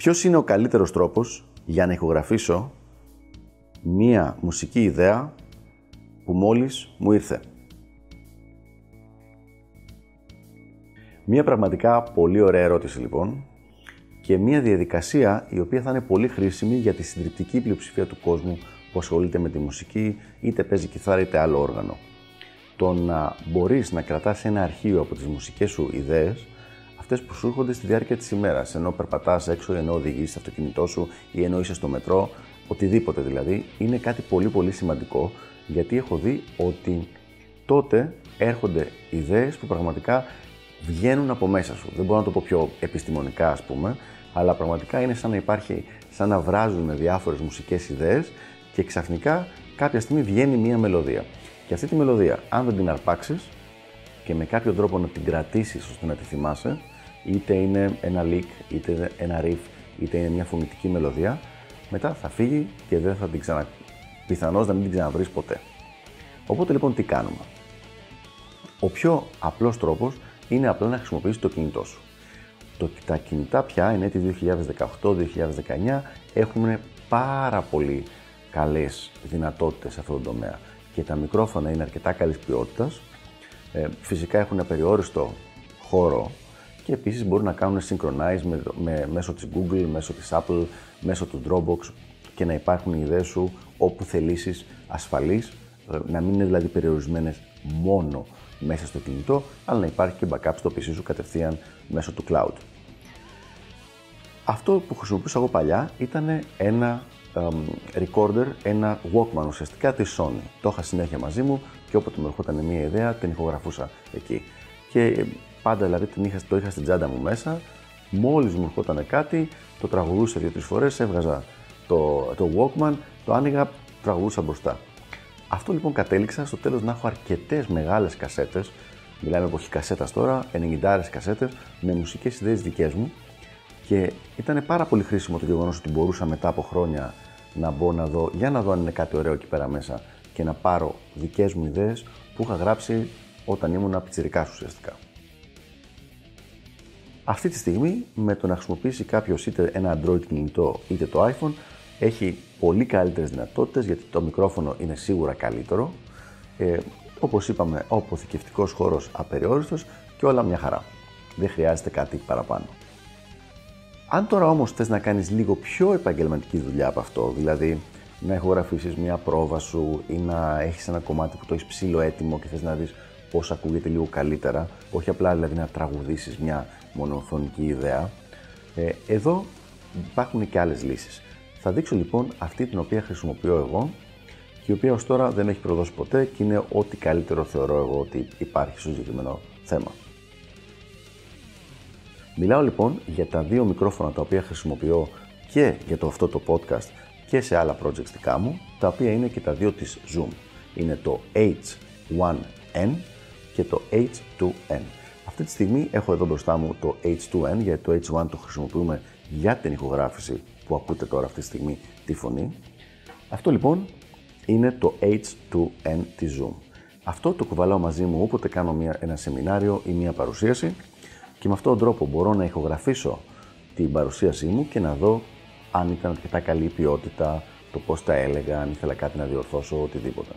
Ποιος είναι ο καλύτερος τρόπος για να ηχογραφήσω μία μουσική ιδέα που μόλις μου ήρθε; Μία πραγματικά πολύ ωραία ερώτηση λοιπόν και μία διαδικασία η οποία θα είναι πολύ χρήσιμη για τη συντριπτική πλειοψηφία του κόσμου που ασχολείται με τη μουσική, είτε παίζει κιθάρα είτε άλλο όργανο. Το να μπορείς να κρατάς ένα αρχείο από τις μουσικές σου ιδέες αυτές που σου έρχονται στη διάρκεια της ημέρας. Ενώ περπατάς έξω, ενώ οδηγείς στο αυτοκίνητό σου ή ενώ είσαι στο μετρό, οτιδήποτε δηλαδή, είναι κάτι πολύ πολύ σημαντικό γιατί έχω δει ότι τότε έρχονται ιδέες που πραγματικά βγαίνουν από μέσα σου. Δεν μπορώ να το πω πιο επιστημονικά ας πούμε, αλλά πραγματικά είναι σαν να υπάρχει, σαν να βράζουν διάφορες μουσικές ιδέες και ξαφνικά κάποια στιγμή βγαίνει μία μελωδία. Και αυτή τη μελωδία, αν δεν την αρπάξεις και με κάποιο τρόπο να την κρατήσεις ώστε να τη θυμάσαι, είτε είναι ένα leak, είτε είναι ένα riff, είτε είναι μια φωνητική μελωδία, μετά θα φύγει και δεν θα την ξανα... πιθανώς να μην την ξαναβρεις ποτέ. Οπότε λοιπόν τι κάνουμε; Ο πιο απλός τρόπος είναι απλά να χρησιμοποιήσεις το κινητό σου. Το, τα κινητά πια, είναι έτη 2018-2019, έχουν πάρα πολύ καλές δυνατότητες σε αυτό το τομέα και τα μικρόφωνα είναι αρκετά καλής ποιότητας. Ε, φυσικά έχουν απεριόριστο χώρο και επίσης μπορούν να κάνουν synchronize με, με, μέσω της Google, μέσω της Apple, μέσω του Dropbox και να υπάρχουν οι ιδέες σου όπου θελήσεις ασφαλείς, ε, να μην είναι δηλαδή περιορισμένες μόνο μέσα στο κινητό, αλλά να υπάρχει και backup στο PC σου κατευθείαν μέσω του cloud. Αυτό που χρησιμοποιούσα εγώ παλιά ήταν ένα um, recorder, ένα Walkman ουσιαστικά της Sony. Το είχα συνέχεια μαζί μου και όποτε μου ερχόταν μια ιδέα την ηχογραφούσα εκεί. Και Πάντα δηλαδή την είχα, το είχα στην τσάντα μου μέσα. Μόλις μου ερχόταν κάτι, το τραγουδούσα δύο-τρεις φορές, έβγαζα το, το Walkman, το άνοιγα, τραγουδούσα μπροστά. Αυτό λοιπόν κατέληξα στο τέλος να έχω αρκετές μεγάλες κασέτες, μιλάμε εποχή κασέτα τώρα, 90 κασέτες, με μουσικές ιδέες δικές μου. Και ήταν πάρα πολύ χρήσιμο το γεγονός ότι μπορούσα μετά από χρόνια να μπω να δω, για να δω αν είναι κάτι ωραίο εκεί πέρα μέσα και να πάρω δικές μου ιδέες που είχα γράψει όταν ήμουν πιτσιρικά ουσιαστικά. Αυτή τη στιγμή με το να χρησιμοποιήσει κάποιος είτε ένα Android κινητό είτε το iPhone έχει πολύ καλύτερες δυνατότητες γιατί το μικρόφωνο είναι σίγουρα καλύτερο. Ε, Όπως είπαμε, ο αποθηκευτικός χώρος απεριόριστος και όλα μια χαρά. Δεν χρειάζεται κάτι παραπάνω. Αν τώρα όμως θες να κάνεις λίγο πιο επαγγελματική δουλειά από αυτό, δηλαδή να ηχογραφήσεις μια πρόβα σου ή να έχεις ένα κομμάτι που το έχεις ψήλο έτοιμο και θες να δεις πώς ακούγεται λίγο καλύτερα, όχι απλά δηλαδή να τραγουδήσεις μια μονοφωνική ιδέα. Ε, εδώ υπάρχουν και άλλες λύσεις. Θα δείξω λοιπόν αυτή την οποία χρησιμοποιώ εγώ και η οποία ως τώρα δεν έχει προδώσει ποτέ και είναι ό,τι καλύτερο θεωρώ εγώ ότι υπάρχει στο συγκεκριμένο θέμα. Μιλάω λοιπόν για τα δύο μικρόφωνα τα οποία χρησιμοποιώ και για το αυτό το podcast και σε άλλα projects δικά μου, τα οποία είναι και τα δύο της Zoom. Είναι το H1N και το H2N. Αυτή τη στιγμή έχω εδώ μπροστά μου το H2N, γιατί το H1 το χρησιμοποιούμε για την ηχογράφηση που ακούτε τώρα αυτή τη στιγμή τη φωνή. Αυτό λοιπόν είναι το H2N της Zoom. Αυτό το κουβαλάω μαζί μου όποτε κάνω μια, ένα σεμινάριο ή μια παρουσίαση και με αυτόν τον τρόπο μπορώ να ηχογραφήσω την παρουσίασή μου και να δω αν ήταν αρκετά καλή ποιότητα, το πώς τα έλεγα, αν ήθελα κάτι να διορθώσω, οτιδήποτε.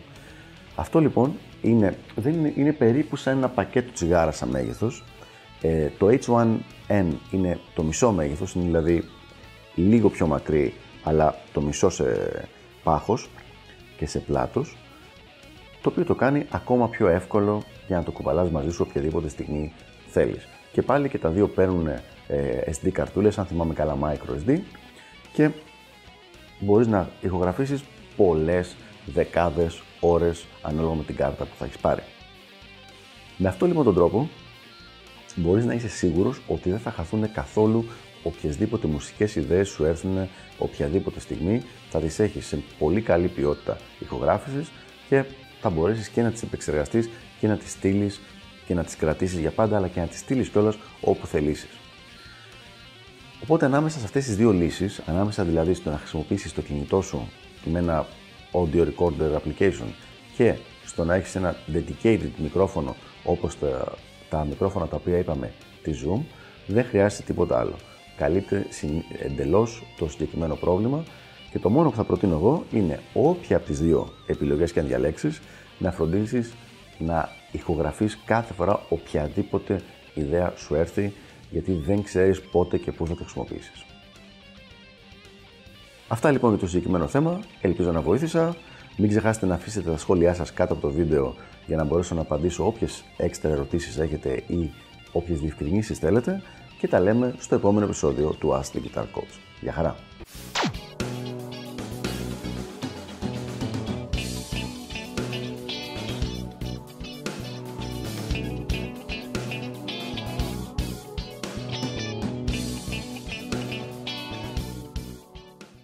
Αυτό λοιπόν είναι, δεν είναι, είναι περίπου σαν ένα πακέτο τσιγάρα σαν μέγεθος. Ε, το H1N είναι το μισό μέγεθος, είναι δηλαδή λίγο πιο μακρύ, αλλά το μισό σε πάχος και σε πλάτος, το οποίο το κάνει ακόμα πιο εύκολο για να το κουβαλάς μαζί σου οποιαδήποτε στιγμή θέλεις. Και πάλι και τα δύο παίρνουν ε, SD καρτούλες, αν θυμάμαι καλά micro SD, και μπορείς να ηχογραφήσεις πολλές δεκάδες ώρες ανάλογα με την κάρτα που θα έχεις πάρει. Με αυτό λοιπόν τον τρόπο μπορείς να είσαι σίγουρος ότι δεν θα χαθούν καθόλου οποιασδήποτε μουσικές ιδέες σου έρθουν οποιαδήποτε στιγμή, θα τις έχεις σε πολύ καλή ποιότητα ηχογράφησης και θα μπορέσεις και να τις επεξεργαστείς και να τις στείλεις και να τις κρατήσεις για πάντα, αλλά και να τις στείλεις κιόλας όπου θελήσεις. Οπότε ανάμεσα σε αυτές τις δύο λύσεις, ανάμεσα δηλαδή στο να χρησιμοποιήσεις το κινητό σου με ένα audio recorder application και στο να έχεις ένα dedicated μικρόφωνο όπως τα, τα μικρόφωνα τα οποία είπαμε τη Zoom, δεν χρειάζεται τίποτα άλλο. Καλύπτει εντελώς το συγκεκριμένο πρόβλημα και το μόνο που θα προτείνω εγώ είναι όποια από τις δύο επιλογές και αν διαλέξεις να φροντίσεις να ηχογραφείς κάθε φορά οποιαδήποτε ιδέα σου έρθει γιατί δεν ξέρεις πότε και πού θα το χρησιμοποιήσεις. Αυτά λοιπόν για το συγκεκριμένο θέμα. Ελπίζω να βοήθησα. Μην ξεχάσετε να αφήσετε τα σχόλιά σας κάτω από το βίντεο για να μπορέσω να απαντήσω όποιες έξτρα ερωτήσεις έχετε ή όποιες διευκρινήσεις θέλετε και τα λέμε στο επόμενο επεισόδιο του Ask the Guitar Coach. Γεια χαρά!